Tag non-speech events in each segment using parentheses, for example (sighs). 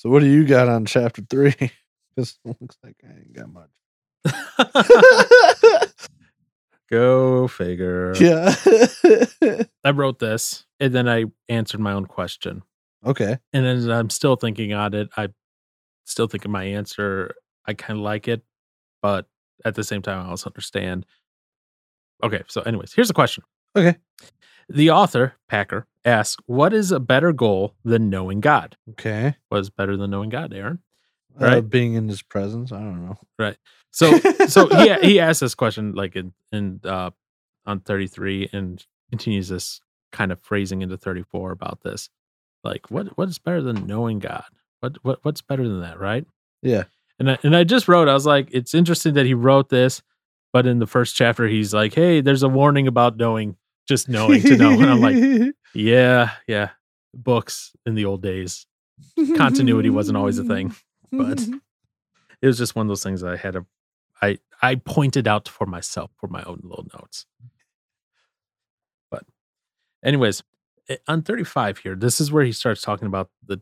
So what do you got on chapter three? (laughs) Because it looks like I ain't got much. (laughs) (laughs) Go figure. yeah. I wrote this and then I answered my own question. okay. And then I'm still thinking on it. I still thinking my answer. I kind of like it, but at the same time, I also understand. Okay, so anyways, here's the question. Okay. The author, Packer, asks, What is a better goal than knowing God? Okay. What is better than knowing God, Aaron? Uh, Right. being in his presence. I don't know. Right. So so (laughs) he he asked this question like in in uh on 33 and continues this kind of phrasing into 34 about this. Like what what is better than knowing God? What what what's better than that, right? Yeah. And I, and I just wrote I was like it's interesting that he wrote this but in the first chapter he's like, "Hey, there's a warning about knowing just knowing to know." And I'm like, "Yeah, yeah. Books in the old days. Continuity wasn't always a thing, (laughs) but it was just one of those things that I had to I I pointed out for myself for my own little notes. But anyways, eh, on 35 here, this is where he starts talking about the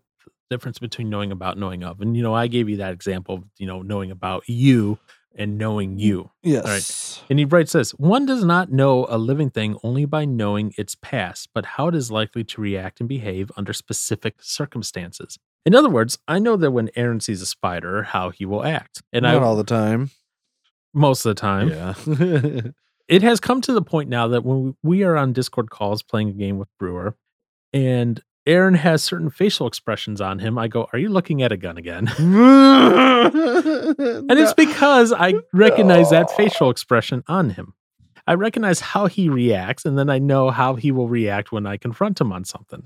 difference between knowing about knowing of. And you know, I gave you that example of, you know, knowing about you and knowing mm, you. yes. And he writes this One does not know a living thing only by knowing its past, but how it is likely to react and behave under specific circumstances. In other words, I know that when Aaron sees a spider, how he will act. And Not I all the time. most of the time. Yeah. (laughs) It has come to the point now that when we are on Discord calls playing a game with Brewer and Aaron has certain facial expressions on him, I go, Are you looking at a gun again? (laughs) and it's because I recognize that facial expression on him. I recognize how he reacts, and then I know how he will react when I confront him on something.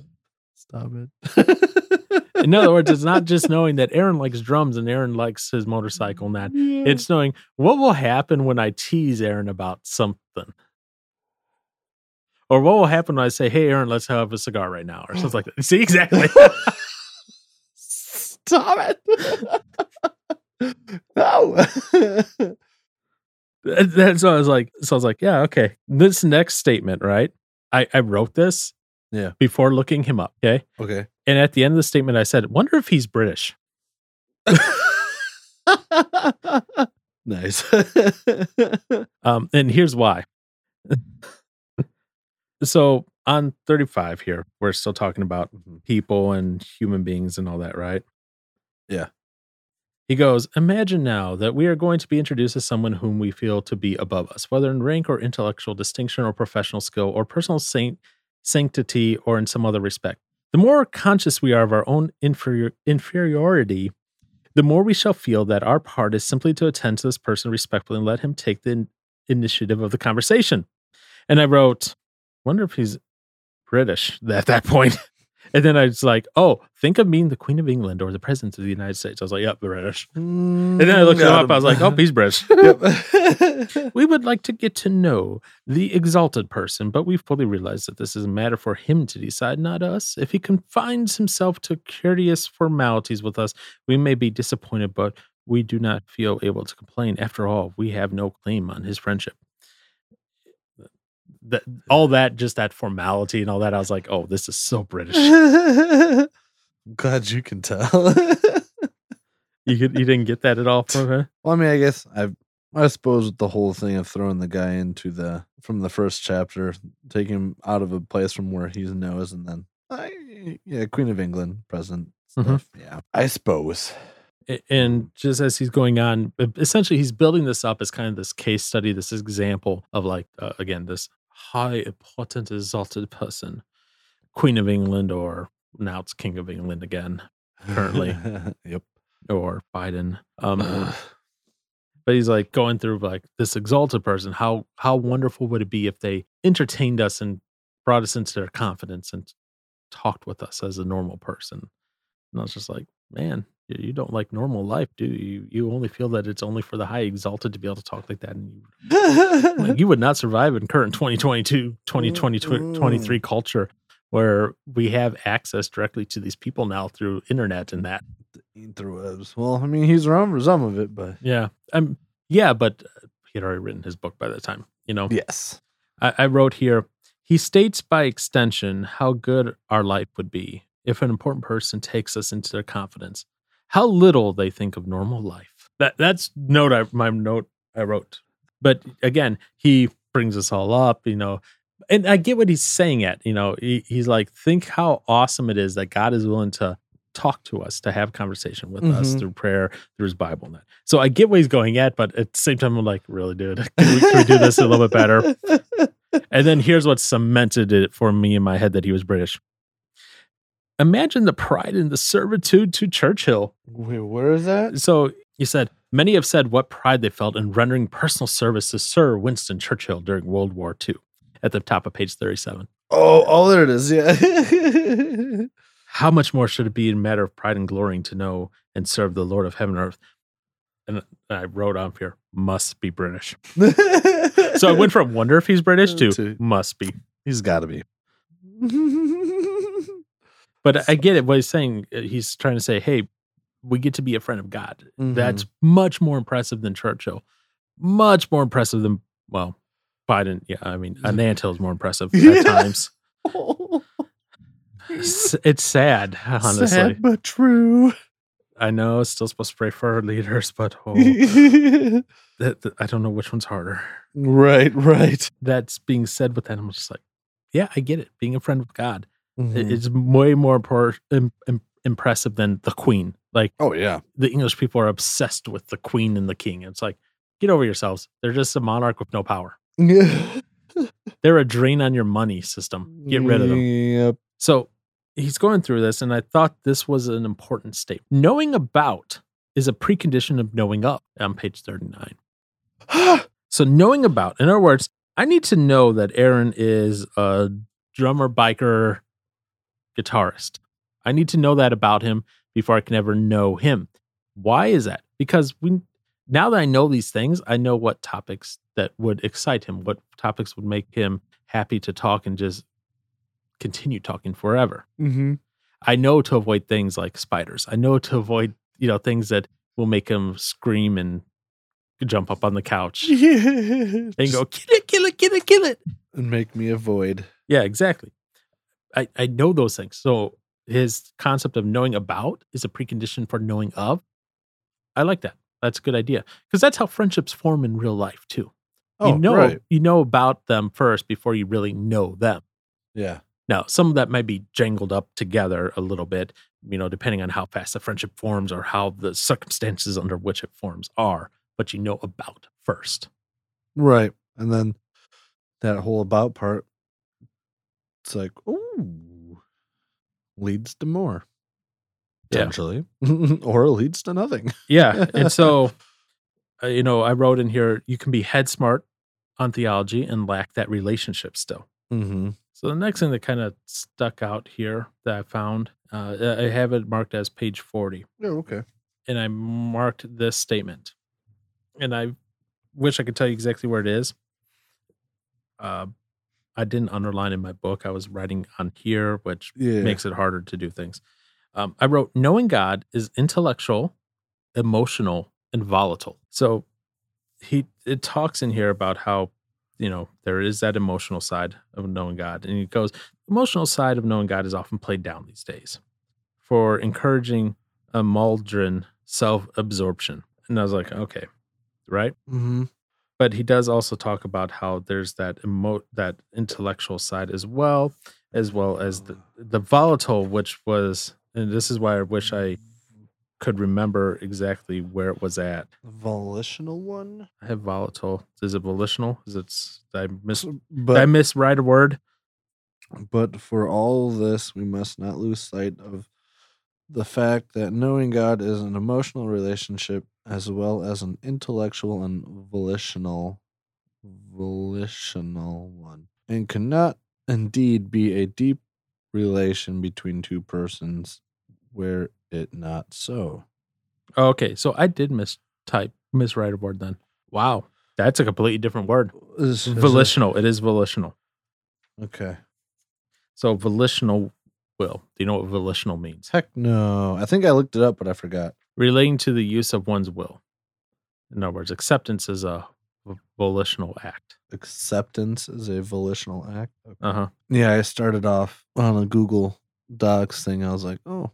Stop it. In other words, it's not just (laughs) knowing that Aaron likes drums and Aaron likes his motorcycle and that. It's knowing what will happen when I tease Aaron about something. Or what will happen when I say, Hey, Aaron, let's have a cigar right now, or something like that. See, exactly. (laughs) Stop it. (laughs) no. (laughs) That's what I was like. So I was like, Yeah, okay. This next statement, right? I, I wrote this Yeah. before looking him up. Okay. okay. And at the end of the statement, I said, Wonder if he's British. nice. Um, and here's why. So on 35 here, we're still talking about mm-hmm. people and human beings and all that, right? Yeah. He goes, Imagine now that we are going to be introduced to someone whom we feel to be above us, whether in rank or intellectual distinction or professional skill or personal saint- sanctity or in some other respect. The more conscious we are of our own inferior- inferiority, the more we shall feel that our part is simply to attend to this person respectfully and let him take the in- initiative of the conversation. And I wrote, wonder if he's British (laughs) at that point. (laughs) And then I was like, oh, think of being the Queen of England or the President of the United States. I was like, yep, the British. and And then I looked him up. I was like, oh, he's British. (laughs) We would like to get to know the exalted person, but we fully realize that this is a matter for him to decide, not us. If he confines himself to courteous formalities with us, we may be disappointed, but we do not feel able to complain. After all, we have no claim on his friendship. That all that, just that formality and all that, I was like, oh, this is so British. I'm (laughs) Glad you can tell. (laughs) You could, you didn't get that at all from her. well, I mean, I guess I, I suppose with the whole thing of throwing the guy into the from the first chapter, taking him out of a place from where he knows, and then, I, yeah, Queen of England, president Mhm. Yeah, I suppose. And just as he's going on essentially he's building this up as kind of this case study this example of like uh, again this high important exalted person queen of england or now it's king of england again Currently. (laughs) yep. or biden um (sighs) but he's like going through like this exalted person how how wonderful would it be if they entertained us and brought us into their confidence and talked with us as a normal person and i was just like man you don't like normal life do you you only feel that it's only for the high exalted to be able to talk like that and you, (laughs) like, you would not survive in current 2022 2020 23 culture where we have access directly to these people now through internet and that Interwebs. Well, I mean, he's wrong for some of it, but Yeah. Um yeah, but uh, he had already written his book by that time, you know. yes. I, I wrote here, he states by extension how good our life would be if an important person takes us into their confidence. how little they think of normal life. That that's note I my note I wrote. But again, he brings us all up, you know, and I get what he's saying at, you know, he, he's like, think how awesome it is that God is willing to talk to us, to have conversation with us Mhm. through prayer, through his Bible and that. So I get what he's going at, but at the same time, I'm like, really, dude, (laughs) can we, can we do this a little bit better? (laughs) And then here's what cemented it for me in my head that he was British. Imagine the pride and the servitude to Churchill. Wait, where is that? So he said, many have said what pride they felt in rendering personal service to Sir Winston Churchill during World War II. At the top of page 37. Oh, oh, there it is. Yeah. (laughs) How much more should it be a matter of pride and glorying to know and serve the Lord of heaven and earth? And I wrote on here, must be British. So I went from wonder if he's British (laughs) to To- must be. He's got to be. (laughs) But I get it. What he's saying, uh, he's trying to say, hey, we get to be a friend of God. Mm-hmm. That's much more impressive than Churchill. Much more impressive than, well, Biden. Yeah, I mean, Nantil is more impressive Yeah. (laughs) at times. (laughs) It's sad, honestly. Sad but true. I know it's still supposed to pray for our leaders, but (laughs) oh, that, that- I don't know which one's harder. right, right. That's being said with that. I'm just like, yeah, I get it. Being a friend of God i- Mhm. is way more impor- im- im- impressive than the Queen. Like oh yeah. the English people are obsessed with the Queen and the King. It's like, get over yourselves. They're just a monarch with no power. (laughs) They're a drain on your money system. Get rid of them. Yep. So he's going through this, and I thought this was an important statement. Knowing about is a precondition of knowing up on page 39. (gasps) So knowing about, in other words, I need to know that Aaron is a drummer, biker, guitarist. I need to know that about him before I can ever know him. Why is that? Because we now that I know these things, I know what topics that would excite him, what topics would make him happy to talk and just continue talking forever. mm-hmm. I know to avoid things like spiders. I know to avoid, you know, things that will make him scream and jump up on the couch (laughs) and go, kill it, kill it, kill it, kill it. and make me avoid. Yeah, exactly. I, I know those things. So his concept of knowing about is a precondition for knowing of. I like that. That's a good idea. Because that's how friendships form in real life too. Oh, you know right. you know about them first before you really know them. Yeah. Now, some of that might be jangled up together a little bit, you know, depending on how fast the friendship forms or how the circumstances under which it forms are, but you know about first. Right. And then that whole about part, it's like, ooh, leads to more. Yeah. Potentially. (laughs) or leads to nothing. Yeah. And (laughs) so, uh, you know, I wrote in here, you can be head smart on theology and lack that relationship still. Mm-hmm. So the next thing that kind of stuck out here that I found, uh, I have it marked as page 40. Oh, okay. and I marked this statement. And I wish I could tell you exactly where it is. Uh, I didn't underline in my book. I was writing on here, which Yeah. makes it harder to do things. Um, I wrote, knowing God is intellectual, emotional, and volatile. So he it talks in here about how you know there is that emotional side of knowing God, and he goes, emotional side of knowing God is often played down these days for encouraging a Maldron self-absorption. And I was like, okay, right? Mm-hmm. But he does also talk about how there's that emo that intellectual side as well, as well as the the volatile, which was, and this is why I wish I could remember exactly where it was at. Volitional one? I have volatile. Is it volitional? Is it? I miss? Did I But, miswrite a word? but for all this, we must not lose sight of the fact that knowing God is an emotional relationship as well as an intellectual and volitional volitional one and cannot indeed be a deep relation between two persons were it not so. Okay, so I did mistype, miswrite a word then. Wow, that's a completely different word. Is- is it- Volitional. It is volitional. Okay. So volitional will. Do you know what volitional means? Heck no. I think I looked it up, but I forgot. Relating to the use of one's will. In other words, acceptance is a volitional act. Acceptance is a volitional act. Okay. Uh huh. Yeah, I started off on a Google Docs thing. I was like, oh,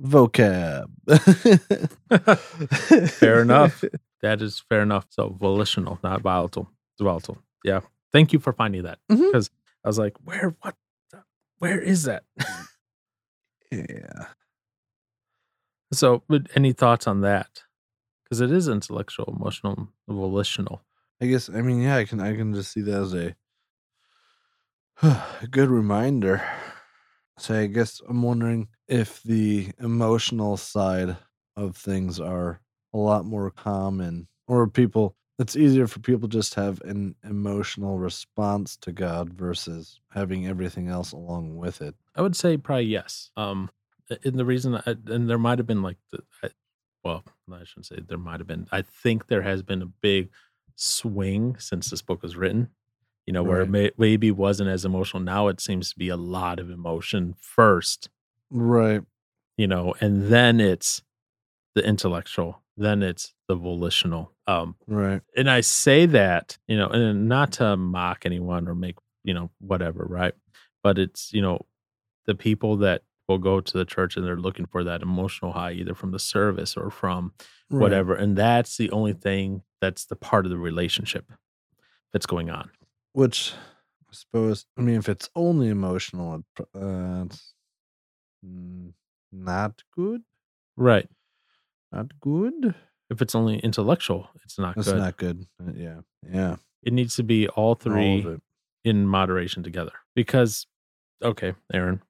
vocab. (laughs) Fair enough. (laughs) That is fair enough. So volitional, not volatile. It's volatile. Yeah. Thank you for finding that because I was like, where? What? Where is that? Yeah. So, but any thoughts on that? Because it is intellectual, emotional, volitional. I guess I mean yeah, I can I can just see that as a, (sighs) a good reminder. So I guess I'm wondering if the emotional side of things are a lot more common or people it's easier for people just have an emotional response to God versus having everything else along with it. I would say probably yes. Um, and the reason, I, and there might have been like, the, I, well, I shouldn't say there might have been. I think there has been a big swing since this book was written. You know, where it may, maybe wasn't as emotional. Now it seems to be a lot of emotion first. Right. You know, and then it's the intellectual, then it's the volitional. Um, Right. and I say that, you know, and not to mock anyone or make, you know, whatever, right? But it's, you know, the people that will go to the church and they're looking for that emotional high, either from the service or from right. whatever. And that's the only thing that's the part of the relationship that's going on. Which I suppose, I mean, if it's only emotional, uh, it's not good. Right. Not good. If it's only intellectual, it's not That's good. not good. Uh, Yeah. Yeah. it needs to be all All three it. in moderation together. Because, okay, Aaron,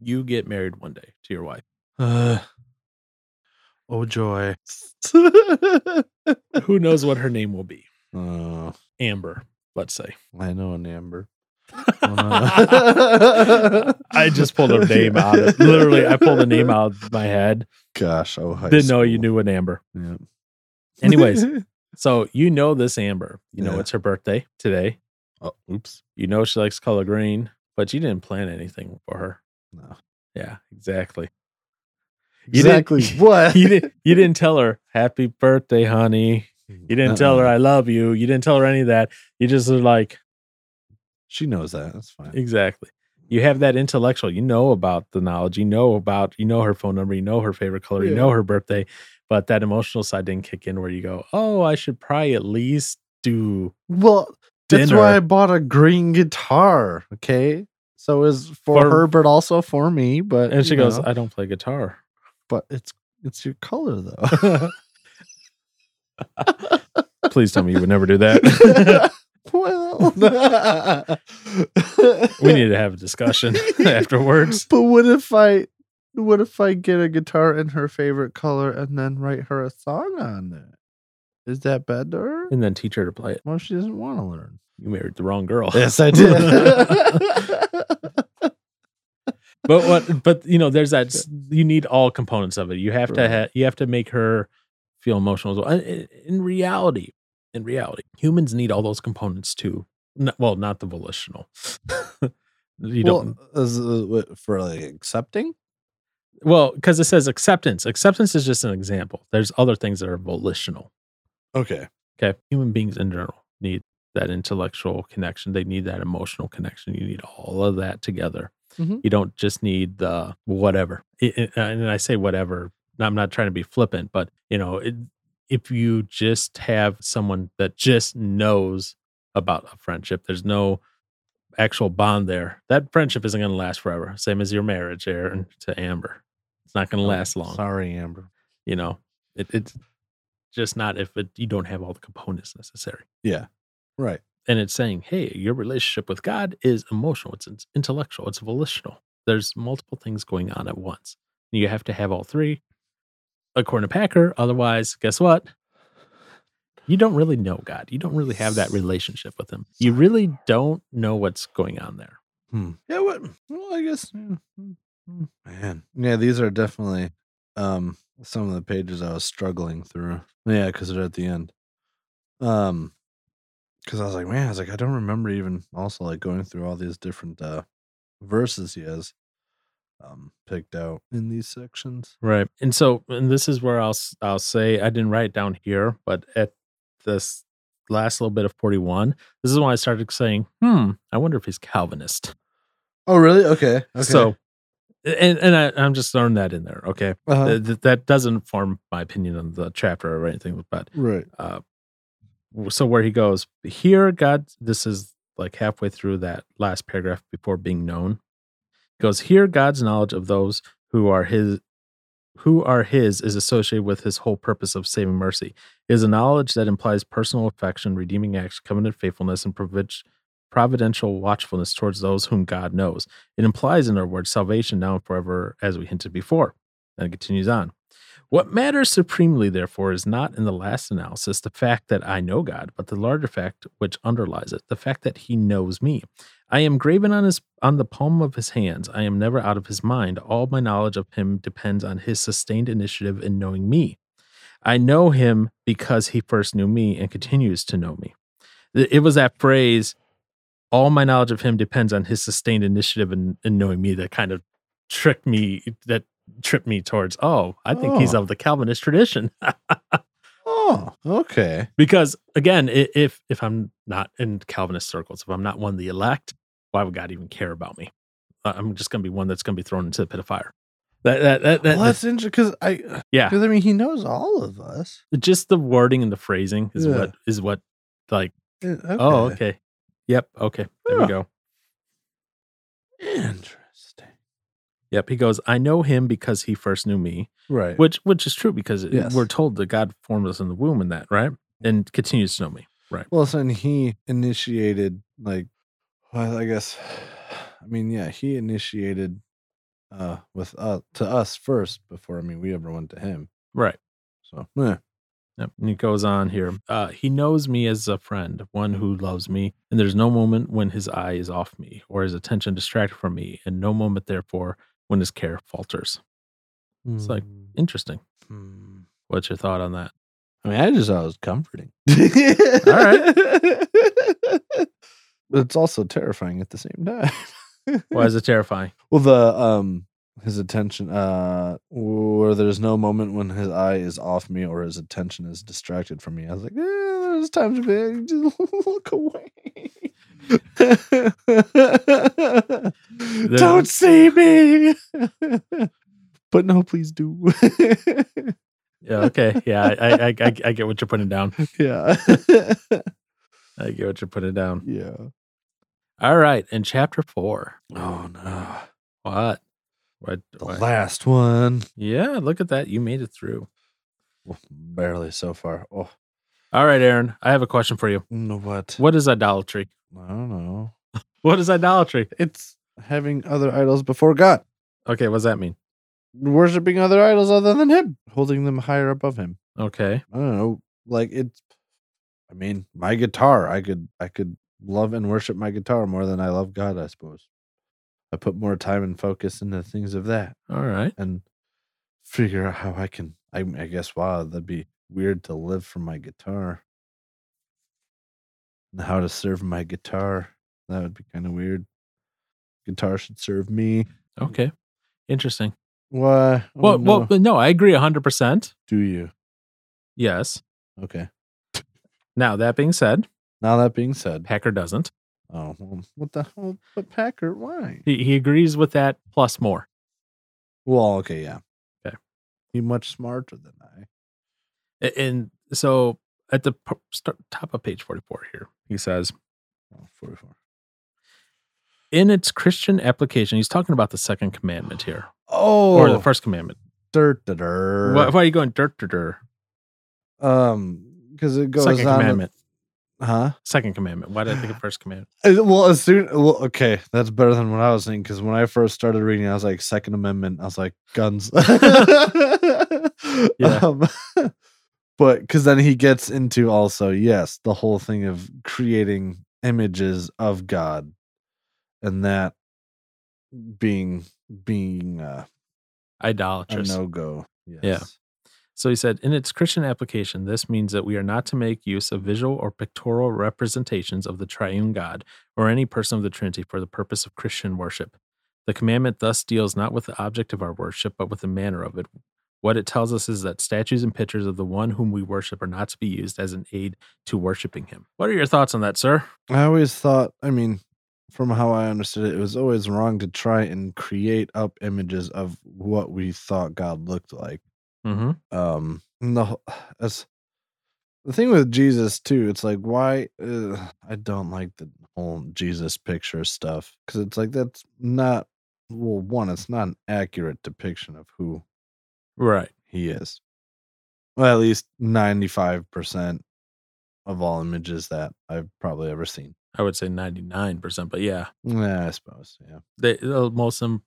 you get married one day to your wife. Uh, oh, joy. (laughs) Who knows what her name will be? Oh, Amber, let's say. I know an Amber. (laughs) I just pulled her name (laughs) out. Of, literally, I pulled a name out of my head. Gosh, oh, Didn't know you knew an Amber. Yeah. Anyways, so you know this Amber. You know Yeah. it's her birthday today. oh, oops. You know she likes color green, but you didn't plan anything for her. No. Yeah, exactly. You Exactly (laughs) what? You didn't. You didn't tell her happy birthday, honey. You didn't tell her Uh-uh. I love you. You didn't tell her any of that. You just are like She knows that. That's fine. exactly. You have that intellectual. You know about the knowledge. You know about. You know her phone number. You know her favorite color. You know her birthday. But that emotional side didn't kick in where you go, oh, I should probably at least do Well, that's why I bought a green guitar. Okay. So is for, For- her, but also for me. But and she goes, know, I don't play guitar. but it's it's your color though. (laughs) Please tell me you would never do that. (laughs) well, we need to have a discussion (laughs) afterwards. But what if I, what if I get a guitar in her favorite color and then write her a song on it? Is that bad to her? And then teach her to play it. Well, she doesn't want to learn. You married the wrong girl. Yes, I (laughs) did. (laughs) but what but you know there's that you need all components of it you have to Right. ha- you have to make her feel emotional as well And i- in reality in reality humans need all those components too N- well not the volitional (laughs) you don't is, uh, for like accepting. well because it says acceptance acceptance is just an example there's other things that are volitional Okay. okay. Human beings in general need that intellectual connection. They need that emotional connection. You need all of that together. Mhm. you don't just need the whatever. I- I- and i say whatever. I'm not trying to be flippant but you know it, if you just have someone that just knows about a friendship there's no actual bond there. That friendship isn't going to last forever. Same as your marriage aaron to amber. It's not going to last long. Sorry, Amber. you know it, it's just not if it, you don't have all the components necessary Yeah. Right. and it's saying, hey, your relationship with God is emotional, it's, it's intellectual, it's volitional. There's multiple things going on at once. You have to have all three, according to Packer. Otherwise, guess what? You don't really know God. You don't really have that relationship with Him. You really don't know what's going on there. Hmm. Yeah. What? Well, I guess. yeah, hmm, hmm. Man. Yeah. These are definitely um some of the pages I was struggling through. Yeah, because they're at the end. Um, because I was like, man, I was like, I don't remember even also like going through all these different uh verses he has um picked out in these sections. Right. And so, and this is where I'll I'll say I didn't write it down here, but at this last little bit of 41, this is when I started saying, hmm, I wonder if he's Calvinist. Oh, really? Okay. okay. So and and I, I'm just throwing that in there. Okay, Uh-huh. Th- th- that doesn't form my opinion on the chapter or anything, but right. uh, so where he goes here, God, this is like halfway through that last paragraph before being known. He goes here, God's knowledge of those who are His, who are His, is associated with His whole purpose of saving mercy. It is a knowledge that implies personal affection, redeeming acts, covenant faithfulness, and provid- providential watchfulness towards those whom God knows. It implies, in other words, salvation now and forever, as we hinted before. And it continues on. What matters supremely, therefore, is not in the last analysis the fact that I know God, but the larger fact which underlies it, the fact that He knows me. I am graven on his on the palm of his hands. I am never out of his mind. All my knowledge of him depends on his sustained initiative in knowing me. I know him because he first knew me and continues to know me. It it was that phrase, all my knowledge of him depends on his sustained initiative in, in knowing me that kind of tricked me that tripped me towards, oh, I think he's Oh. of the Calvinist tradition. (laughs) Oh, okay. because again, if if I'm not in Calvinist circles, if I'm not one of the elect, why would God even care about me? I'm just gonna be one that's gonna be thrown into the pit of fire. That that that, that, well, that's interesting because I, yeah. because I mean, he knows all of us. Just the wording and the phrasing is Yeah. what is what like Okay. oh okay. Yep, okay. There we go. Interesting. Yep. He goes, I know him because he first knew me. Right. Which which is true because it- Yes. we're told that God formed us in the womb and that, right? And continues to know me. Right. Well, so and he initiated like, well, I guess, I mean, yeah, he initiated uh with uh to us first before I mean we ever went to him. Right. So yeah. Yep. And he goes on here. Uh, he knows me as a friend, one who loves me, and there's no moment when his eye is off me or his attention distracted from me, and no moment, therefore, when his care falters. It's like- Mm, Interesting. hmm. What's your thought on that? I mean, I just thought it was comforting. All right. but it's also terrifying at the same time. Why is it terrifying? Well, the um his attention uh where there's no moment when his eye is off me or his attention is distracted from me. I was like, eh, there's times (laughs) when just look away. Don't see me. but no, please do. Yeah. Okay. Yeah. I, I, I, I get what you're putting down. (laughs) yeah. (laughs) I get what you're putting down. yeah. All right. In chapter four, Oh no. what? What? The what? last one. Yeah. Look at that. You made it through. Well, barely so far. Oh, All right, Aaron. I have a question for you. no, what? What is idolatry? I don't know. (laughs) What is idolatry? It's having other idols before God, Okay. What does that mean? worshiping other idols other than Him, holding them higher above Him. Okay. I don't know. Like it's. I mean, my guitar. I could. I could love and worship my guitar more than I love God. I suppose. I put more time and focus into things of that, All right. and figure out how I can. I, I guess. Wow, that'd be weird to live from my guitar. And how to serve my guitar. That would be kind of weird. Guitar should serve me. Okay. Interesting. Why? Oh, well, no. well, no, I agree 100%. do you? Yes. Okay. Now, that being said, Now that being said, Packer doesn't. Oh, well, what the hell? But Packer, why? He, he agrees with that plus more. Well, okay, yeah. Okay. He's much smarter than I. And so at the start, top of page 44 here, he says, Oh, 44. in its Christian application, he's talking about the second commandment here, Oh, or the first commandment. dirt, dirt. Why, why are you going dirt, dirt, dirt? Um, because it goes Second on. commandment. Huh? Second commandment. Why did I think of (gasps) first commandment? Uh, Well, as soon, well, okay, that's better than what I was thinking. Because when I first started reading, I was like, Second Amendment. I was like, guns. (laughs) Yeah. Um, (laughs) but because then he gets into also, yes, the whole thing of creating images of God, and that being being uh, Idolatrous. no go. Yes. Yeah. So he said, in its Christian application, this means that we are not to make use of visual or pictorial representations of the triune God or any person of the Trinity for the purpose of Christian worship. The commandment thus deals not with the object of our worship, but with the manner of it. What it tells us is that statues and pictures of the one whom we worship are not to be used as an aid to worshiping him. What are your thoughts on that, sir? I always thought, I mean, from how I understood it, it was always wrong to try and create up images of what we thought God looked like. Mm-hmm. Um, the (sighs) as the thing with Jesus too, it's like why uh, I don't like the whole Jesus picture stuff because it's like that's not well, one, it's not an accurate depiction of who Right. he is. Well, at least ninety five percent of all images that I've probably ever seen. I would say 99%, but yeah. Yeah, I suppose. Yeah. They most of them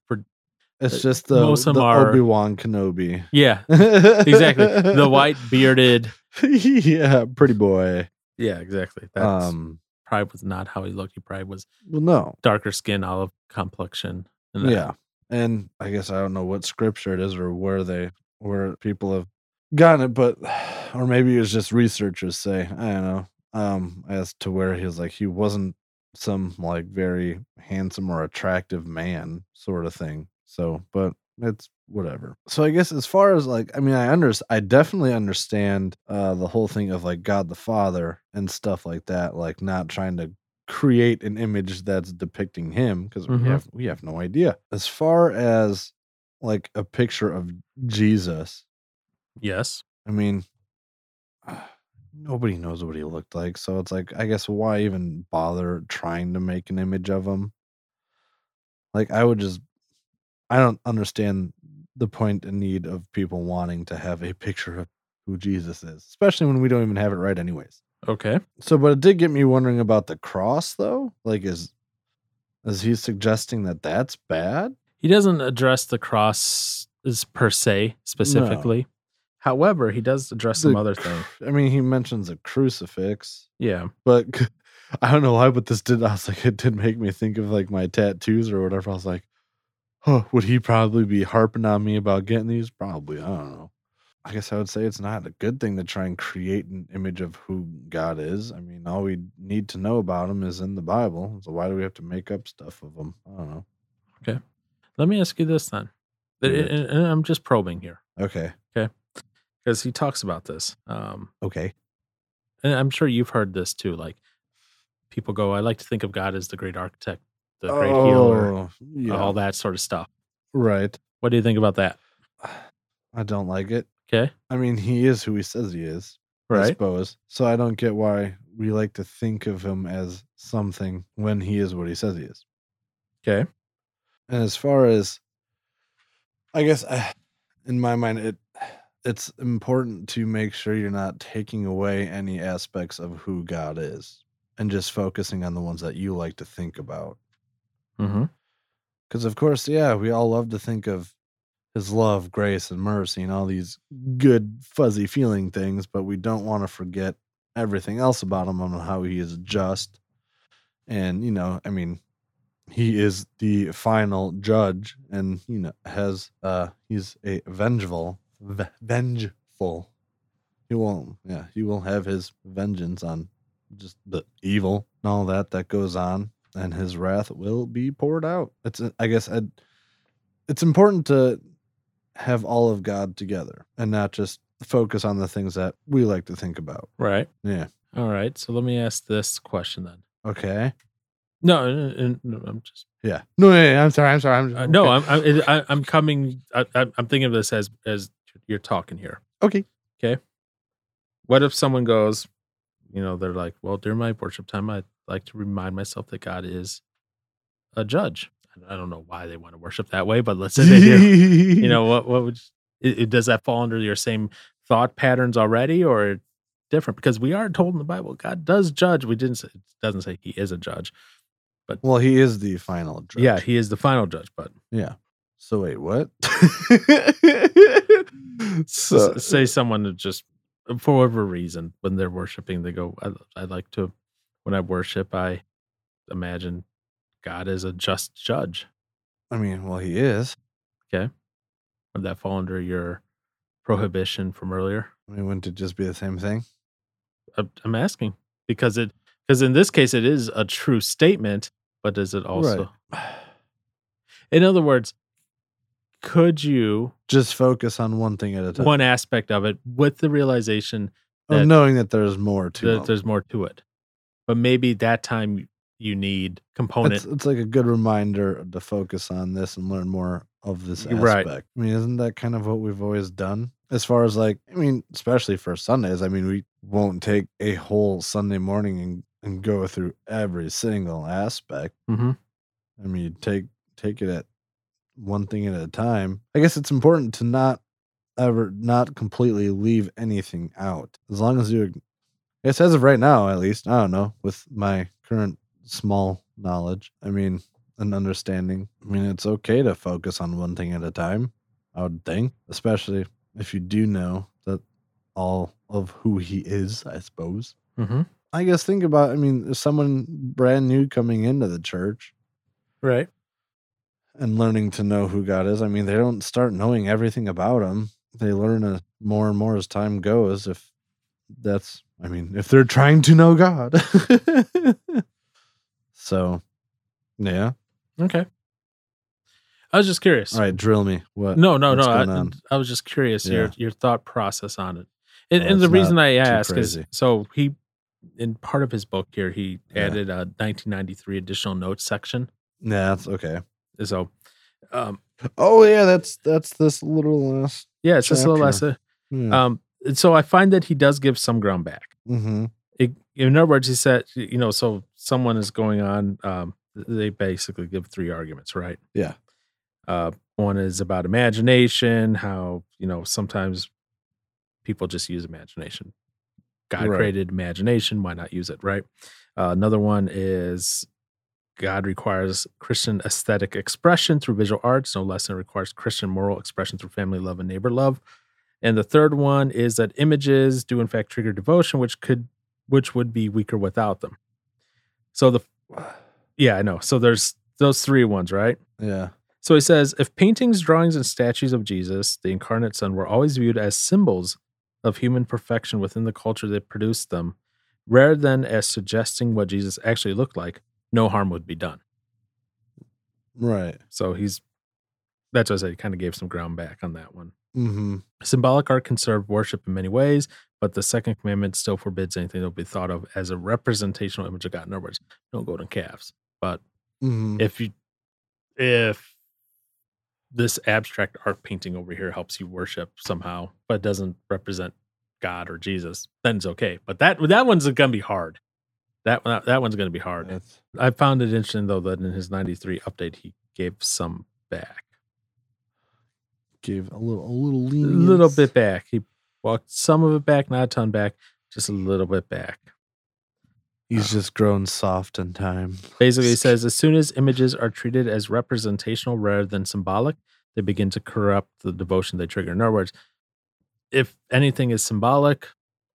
It's Uh, just the, most the are- Obi Wan Kenobi. Yeah, exactly. The white bearded (laughs) yeah, pretty boy. Yeah, exactly. That's um, probably was not how he looked. He probably was well, no, darker skin, olive complexion. and yeah, and I guess I don't know what scripture it is or where they where people have gotten it, but (sighs) or maybe it was just researchers say I don't know. Um, as to where he was like he wasn't some like very handsome or attractive man sort of thing. So, but it's whatever. So I guess as far as like I mean I under I definitely understand uh the whole thing of like God the Father and stuff like that, like not trying to create an image that's depicting him because Mhm. we have we have no idea. As far as like a picture of Jesus, Yes. I mean nobody knows what he looked like, so it's like I guess why even bother trying to make an image of him? Like I would just I don't understand the point and need of people wanting to have a picture of who Jesus is, especially when we don't even have it right anyways. Okay. So but it did get me wondering about the cross though. Like is is he suggesting that that's bad? He doesn't address the cross as per se specifically. However, he does address some other things. I mean, he mentions a crucifix. Yeah. but (laughs) I don't know why, but this did. I was like, it did make me think of like my tattoos or whatever. I was like, oh, would he probably be harping on me about getting these? Probably. I don't know. I guess I would say it's not a good thing to try and create an image of who God is. I mean, all we need to know about him is in the Bible. So why do we have to make up stuff of him? I don't know. Okay. Let me ask you this then. And I'm just probing here Okay. Okay. because he talks about this. Um, Okay. and I'm sure you've heard this too. Like people go, I like to think of God as the great architect, the great healer, Oh, yeah. all that sort of stuff. Right. What do you think about that? (sighs) I don't like it. Okay. I mean, he is who he says he is. I suppose. So I don't get why we like to think of him as something when he is what he says he is. Okay. And as far as, I guess, (sighs) in my mind, it it's important to make sure you're not taking away any aspects of who God is, and just focusing on the ones that you like to think about. Mm-hmm. Because of course, yeah, we all love to think of his love, grace, and mercy, and all these good, fuzzy feeling things, but we don't want to forget everything else about him on how he is just. And, you know, I mean, he is the final judge and, you know, has, uh, he's a vengeful, ve- vengeful. He won't, yeah, he will have his vengeance on just the evil and all that that goes on and his wrath will be poured out. It's I guess i it's important to have all of God together and not just focus on the things that we like to think about. Right. Yeah. All right. So let me ask this question then. Okay. No, uh, uh, no I'm just Yeah. No, yeah, I'm sorry. I'm sorry. I'm uh, no. okay. I'm I'm, I- I'm coming. I, I'm I'm thinking of this as as you're talking here. Okay. Okay. What if someone goes, you know, they're like, well, during my worship time, I like to remind myself that God is a judge. I don't know why they want to worship that way, but let's say they do. you (laughs) know, what what would it, it- does that fall under your same thought patterns already, or different? Because we are told in the Bible, God does judge. We didn't. Say, it doesn't say He is a judge. But well, he is the final judge. Yeah, He is the final judge. But Yeah. So wait, what? (laughs) So say someone just for whatever reason when they're worshiping they go I, I like to when i worship i imagine god is a just judge I mean, well, he is. Okay. Would that fall under your prohibition from earlier I mean, wouldn't it just be the same thing? I'm asking because it because in this case it is a true statement but is it also (sighs) in other words could you Just focus on one thing at a time. one aspect of it with the realization of that- knowing that there's more to that him. there's more to it. But maybe that time you need component. It's, it's like a good reminder to focus on this and learn more of this aspect. Right. I mean, isn't that kind of what we've always done? As far as like, I mean, especially for Sundays, I mean, we won't take a whole Sunday morning and, and go through every single aspect. hmm I mean, take take it at one thing at a time. I guess it's important to not ever not completely leave anything out. As long as you I guess as of right now, at least, I don't know, with my current small knowledge, I mean, and understanding, I mean, it's okay to focus on one thing at a time, I would think, especially if you do know that all of who he is, I suppose. hmm I guess think about, I mean, if someone brand new coming into the church, Right. And learning to know who God is. I mean, they don't start knowing everything about him. They learn uh more and more as time goes. If that's, I mean, if they're trying to know God. (laughs) so, yeah. Okay. I was just curious. All right, drill me. What? No, no, no. I. I was just curious your Yeah. your thought process on it, and, Well, and the reason I ask is so he in part of his book here he Yeah. added a 1993 additional notes section. Yeah, that's okay. So, um, Oh yeah, that's that's this little last. yeah, it's just a little less. Yeah. Um, and so I find that he does give some ground back. mm-hmm. It, in other words, he said, you know, so someone is going on. Um, they basically give three arguments, right? Yeah. Uh, one is about imagination, how you know sometimes people just use imagination. God Right. created imagination, why not use it, right? Uh, another one is God requires Christian aesthetic expression through visual arts, no less than requires Christian moral expression through family love and neighbor love. And the third one is that images do in fact trigger devotion, which could which would be weaker without them. So the (sighs) yeah, I know. So there's those three ones, right? Yeah. So he says if paintings, drawings, and statues of Jesus, the incarnate Son, were always viewed as symbols of human perfection within the culture that produced them, rather than as suggesting what Jesus actually looked like, no harm would be done. Right. So he's that's what I said. He kind of gave some ground back on that one. Mm-hmm. Symbolic art can serve worship in many ways, but the second commandment still forbids anything that will be thought of as a representational image of God. In other words, no golden calves. But Mm-hmm. if you if this abstract art painting over here helps you worship somehow, but doesn't represent God or Jesus, then it's okay. But that that one's gonna be hard. That one that one's gonna be hard. That's, I found it interesting though that in his '93 update he gave some back, gave a little a little lean, a little bit back. He walked some of it back, not a ton back, just a little bit back. He's just grown soft in time. Basically, he (laughs) says as soon as images are treated as representational rather than symbolic, they begin to corrupt the devotion they trigger. In other words, if anything is symbolic,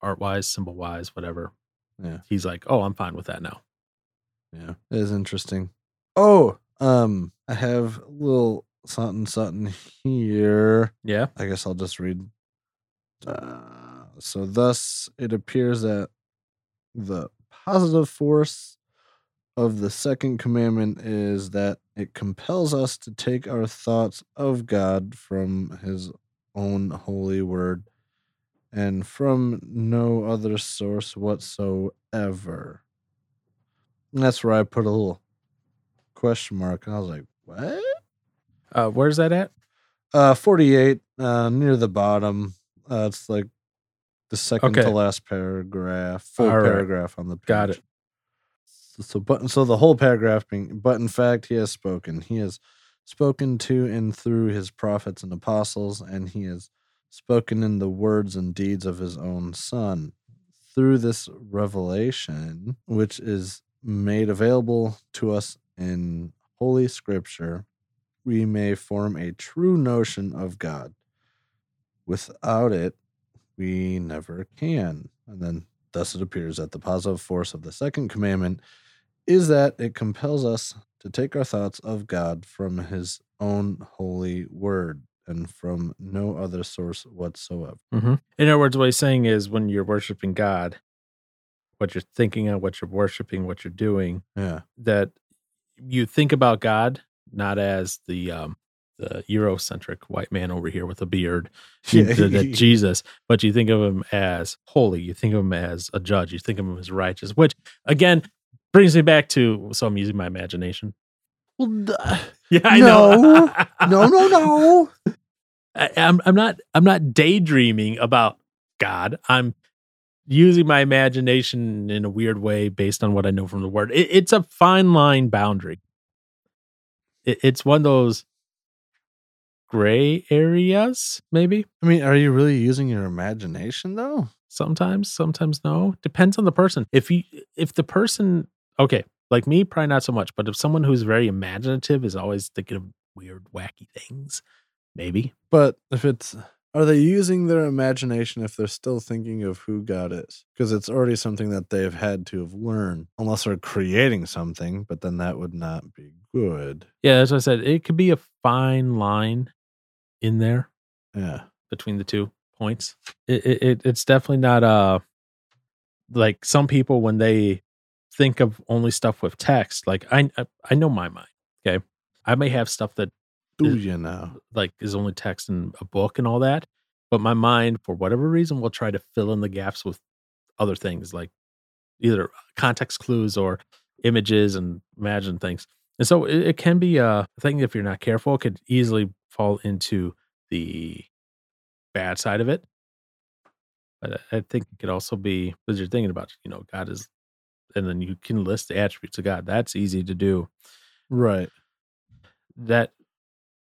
art wise, symbol wise, whatever, Yeah. he's like, oh, I'm fine with that now. Yeah, it is interesting. Oh, um, I have a little something something here. Yeah. I guess I'll just read. Uh, so, thus it appears that the positive force of the second commandment is that it compels us to take our thoughts of God from His own holy word and from no other source whatsoever. And that's where I put a little question mark, and I was like, "What?" Uh, where's that at? Uh, forty-eight, uh, near the bottom. Uh, it's like the second Okay. to last paragraph, full All right. paragraph on the page. Got it. So, so, but so the whole paragraph being, but in fact, he has spoken. He has spoken to and through his prophets and apostles, and he has spoken in the words and deeds of his own Son. Through this revelation, which is made available to us in Holy Scripture, we may form a true notion of God. Without it, we never can. And then, thus, it appears that the positive force of the second commandment is that it compels us to take our thoughts of God from His own holy word and from no other source whatsoever. hmm In other words, what he's saying is when you're worshiping God, what you're thinking of, what you're worshiping, what you're doing, Yeah. that you think about God not as the um the Eurocentric white man over here with a beard, you- (laughs) Yeah. the- the (laughs) Jesus, but you think of him as holy. You think of him as a judge. You think of him as righteous. Which again, brings me back to so I'm using my imagination. Well. Yeah, I No. know. (laughs) no, no, no. I, I'm I'm not I'm not daydreaming about God. I'm using my imagination in a weird way based on what I know from the word. It, it's a fine line boundary. It, it's one of those gray areas, maybe. I mean, are you really using your imagination though? Sometimes, sometimes no. Depends on the person. If you if the person okay, like me, probably not so much, but if someone who's very imaginative is always thinking of weird, wacky things, maybe. But if it's are they using their imagination if they're still thinking of who God is? Because it's already something that they've had to have learned, unless they're creating something, but then that would not be good. Yeah, as I said, it could be a fine line in there Yeah. between the two points. It, it, it it's definitely not uh like some people when they think of only stuff with text. Like I I- I know my mind. Okay, I may have stuff that Do you know? like is only text in a book and all that, but my mind for whatever reason will try to fill in the gaps with other things like either context clues or images and imagine things. And so it, it can be uh, a thing if you're not careful, it could easily fall into the bad side of it. But I I think it could also be because you're thinking about, you know, God is, and then you can list the attributes of God. That's easy to do. Right. That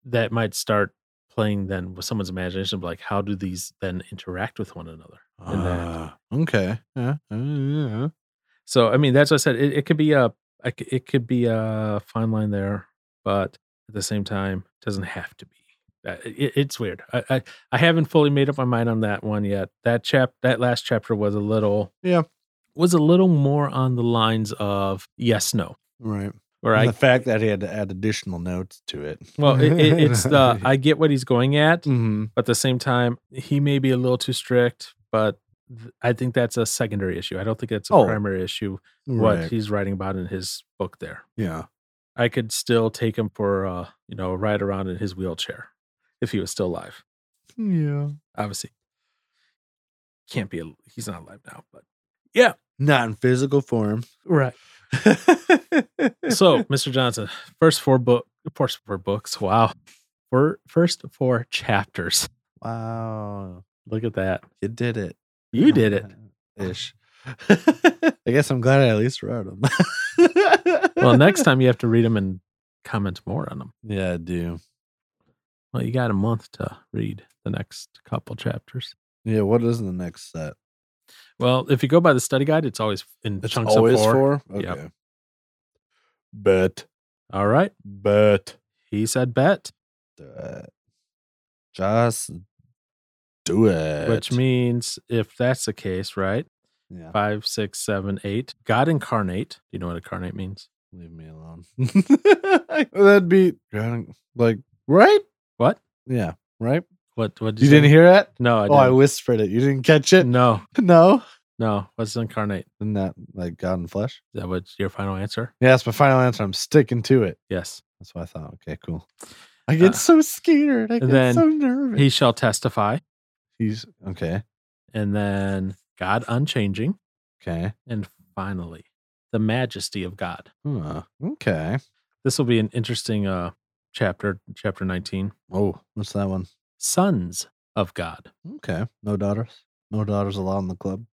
that might start playing then with someone's imagination, of like how do these then interact with one another? Ah, okay. Yeah. uh, yeah. So I mean, that's what I said. It, it could be a it could be a fine line there, but at the same time, it doesn't have to be. Uh, It, it's weird. I, I I haven't fully made up my mind on that one yet. That chap that last chapter was a little Yeah. Was a little more on the lines of yes no. Right. Where And I the fact that he had to add additional notes to it. well it, it, it's the (laughs) I get what he's going at, hmm but at the same time he may be a little too strict. But th- I think that's a secondary issue. I don't think it's a Oh. primary issue. What Right. he's writing about in his book there. Yeah. I could still take him for uh, you know, a ride around in his wheelchair if he was still alive. Yeah. Obviously. Can't be a, he's not alive now, but yeah. Not in physical form. Right. (laughs) So, Mr. Johnson, first four book first four books. Wow. For first four chapters. wow. Look at that. You did it. You did it. (laughs) Ish. (laughs) I guess I'm glad I at least wrote them. Well, next time you have to read them and comment more on them. Yeah, I do. Well, you got a month to read the next couple chapters. Yeah, what is the next set? Well, if you go by the study guide, it's always in It's chunks always of four. four? Yep. Okay. Bet. All right. Bet. He said bet. Do it. Just do it. which means if that's the case, right? yeah, Five, six, seven, eight. God incarnate. Do you know what incarnate means? leave me alone. (laughs) That'd be like right? What? Yeah, right. What? What? You didn't hear that? No, I oh, didn't. I whispered it. You didn't catch it? no, (laughs) No. no. What's incarnate? Isn't that like God in flesh? Is that what's your final answer? Yeah, that's my final answer. I'm sticking to it. Yes. That's what I thought. Okay, cool. I get Uh, so scared. I get so nervous. He shall testify, He's okay. and then God unchanging, Okay. and finally the majesty of God. Huh. Okay. This will be an interesting uh chapter, chapter 19. Oh, what's that one? Sons of God. Okay. No daughters. No daughters allowed in the club.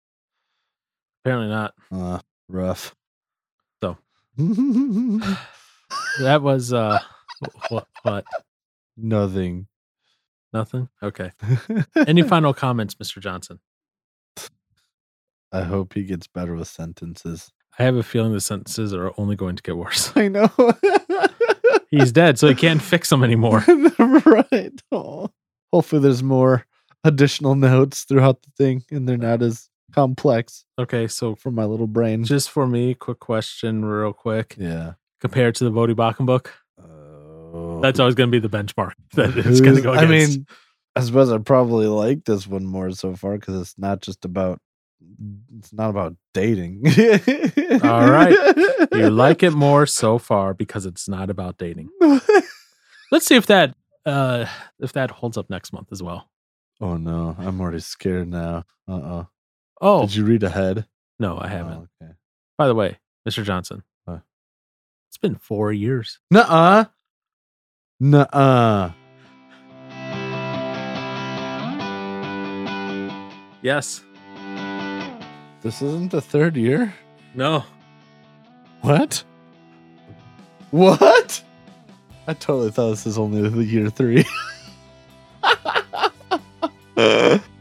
Apparently not. Uh, rough. So. (laughs) That was uh what what? Nothing. Nothing? Okay. Any (laughs) final comments, Mr. Johnson? I hope he gets better with sentences. I have a feeling the sentences are only going to get worse. I know. He's dead, so he can't fix them anymore. (laughs) right. Aw. Hopefully, there's more additional notes throughout the thing, and they're not as complex Okay, so for my little brain. just for me, quick question, real quick. yeah. Compared to the Voddie Baucham book, Oh. that's always going to be the benchmark (laughs) that it's going to Who's- go I mean, I suppose I probably like this one more so far because it's not just about. It's not about dating. All right. you (laughs) like it more so far because it's not about dating. (laughs) Let's see if that uh, if that holds up next month as well. Oh no, I'm already scared now. Uh oh. Oh, Did you read ahead? no, I haven't. Oh, okay. By the way, Mr. Johnson, What? it's been four years. Nuh-uh. Nuh-uh. Yes. This isn't the third year. No. What? What? I totally thought this was only the year three. (laughs)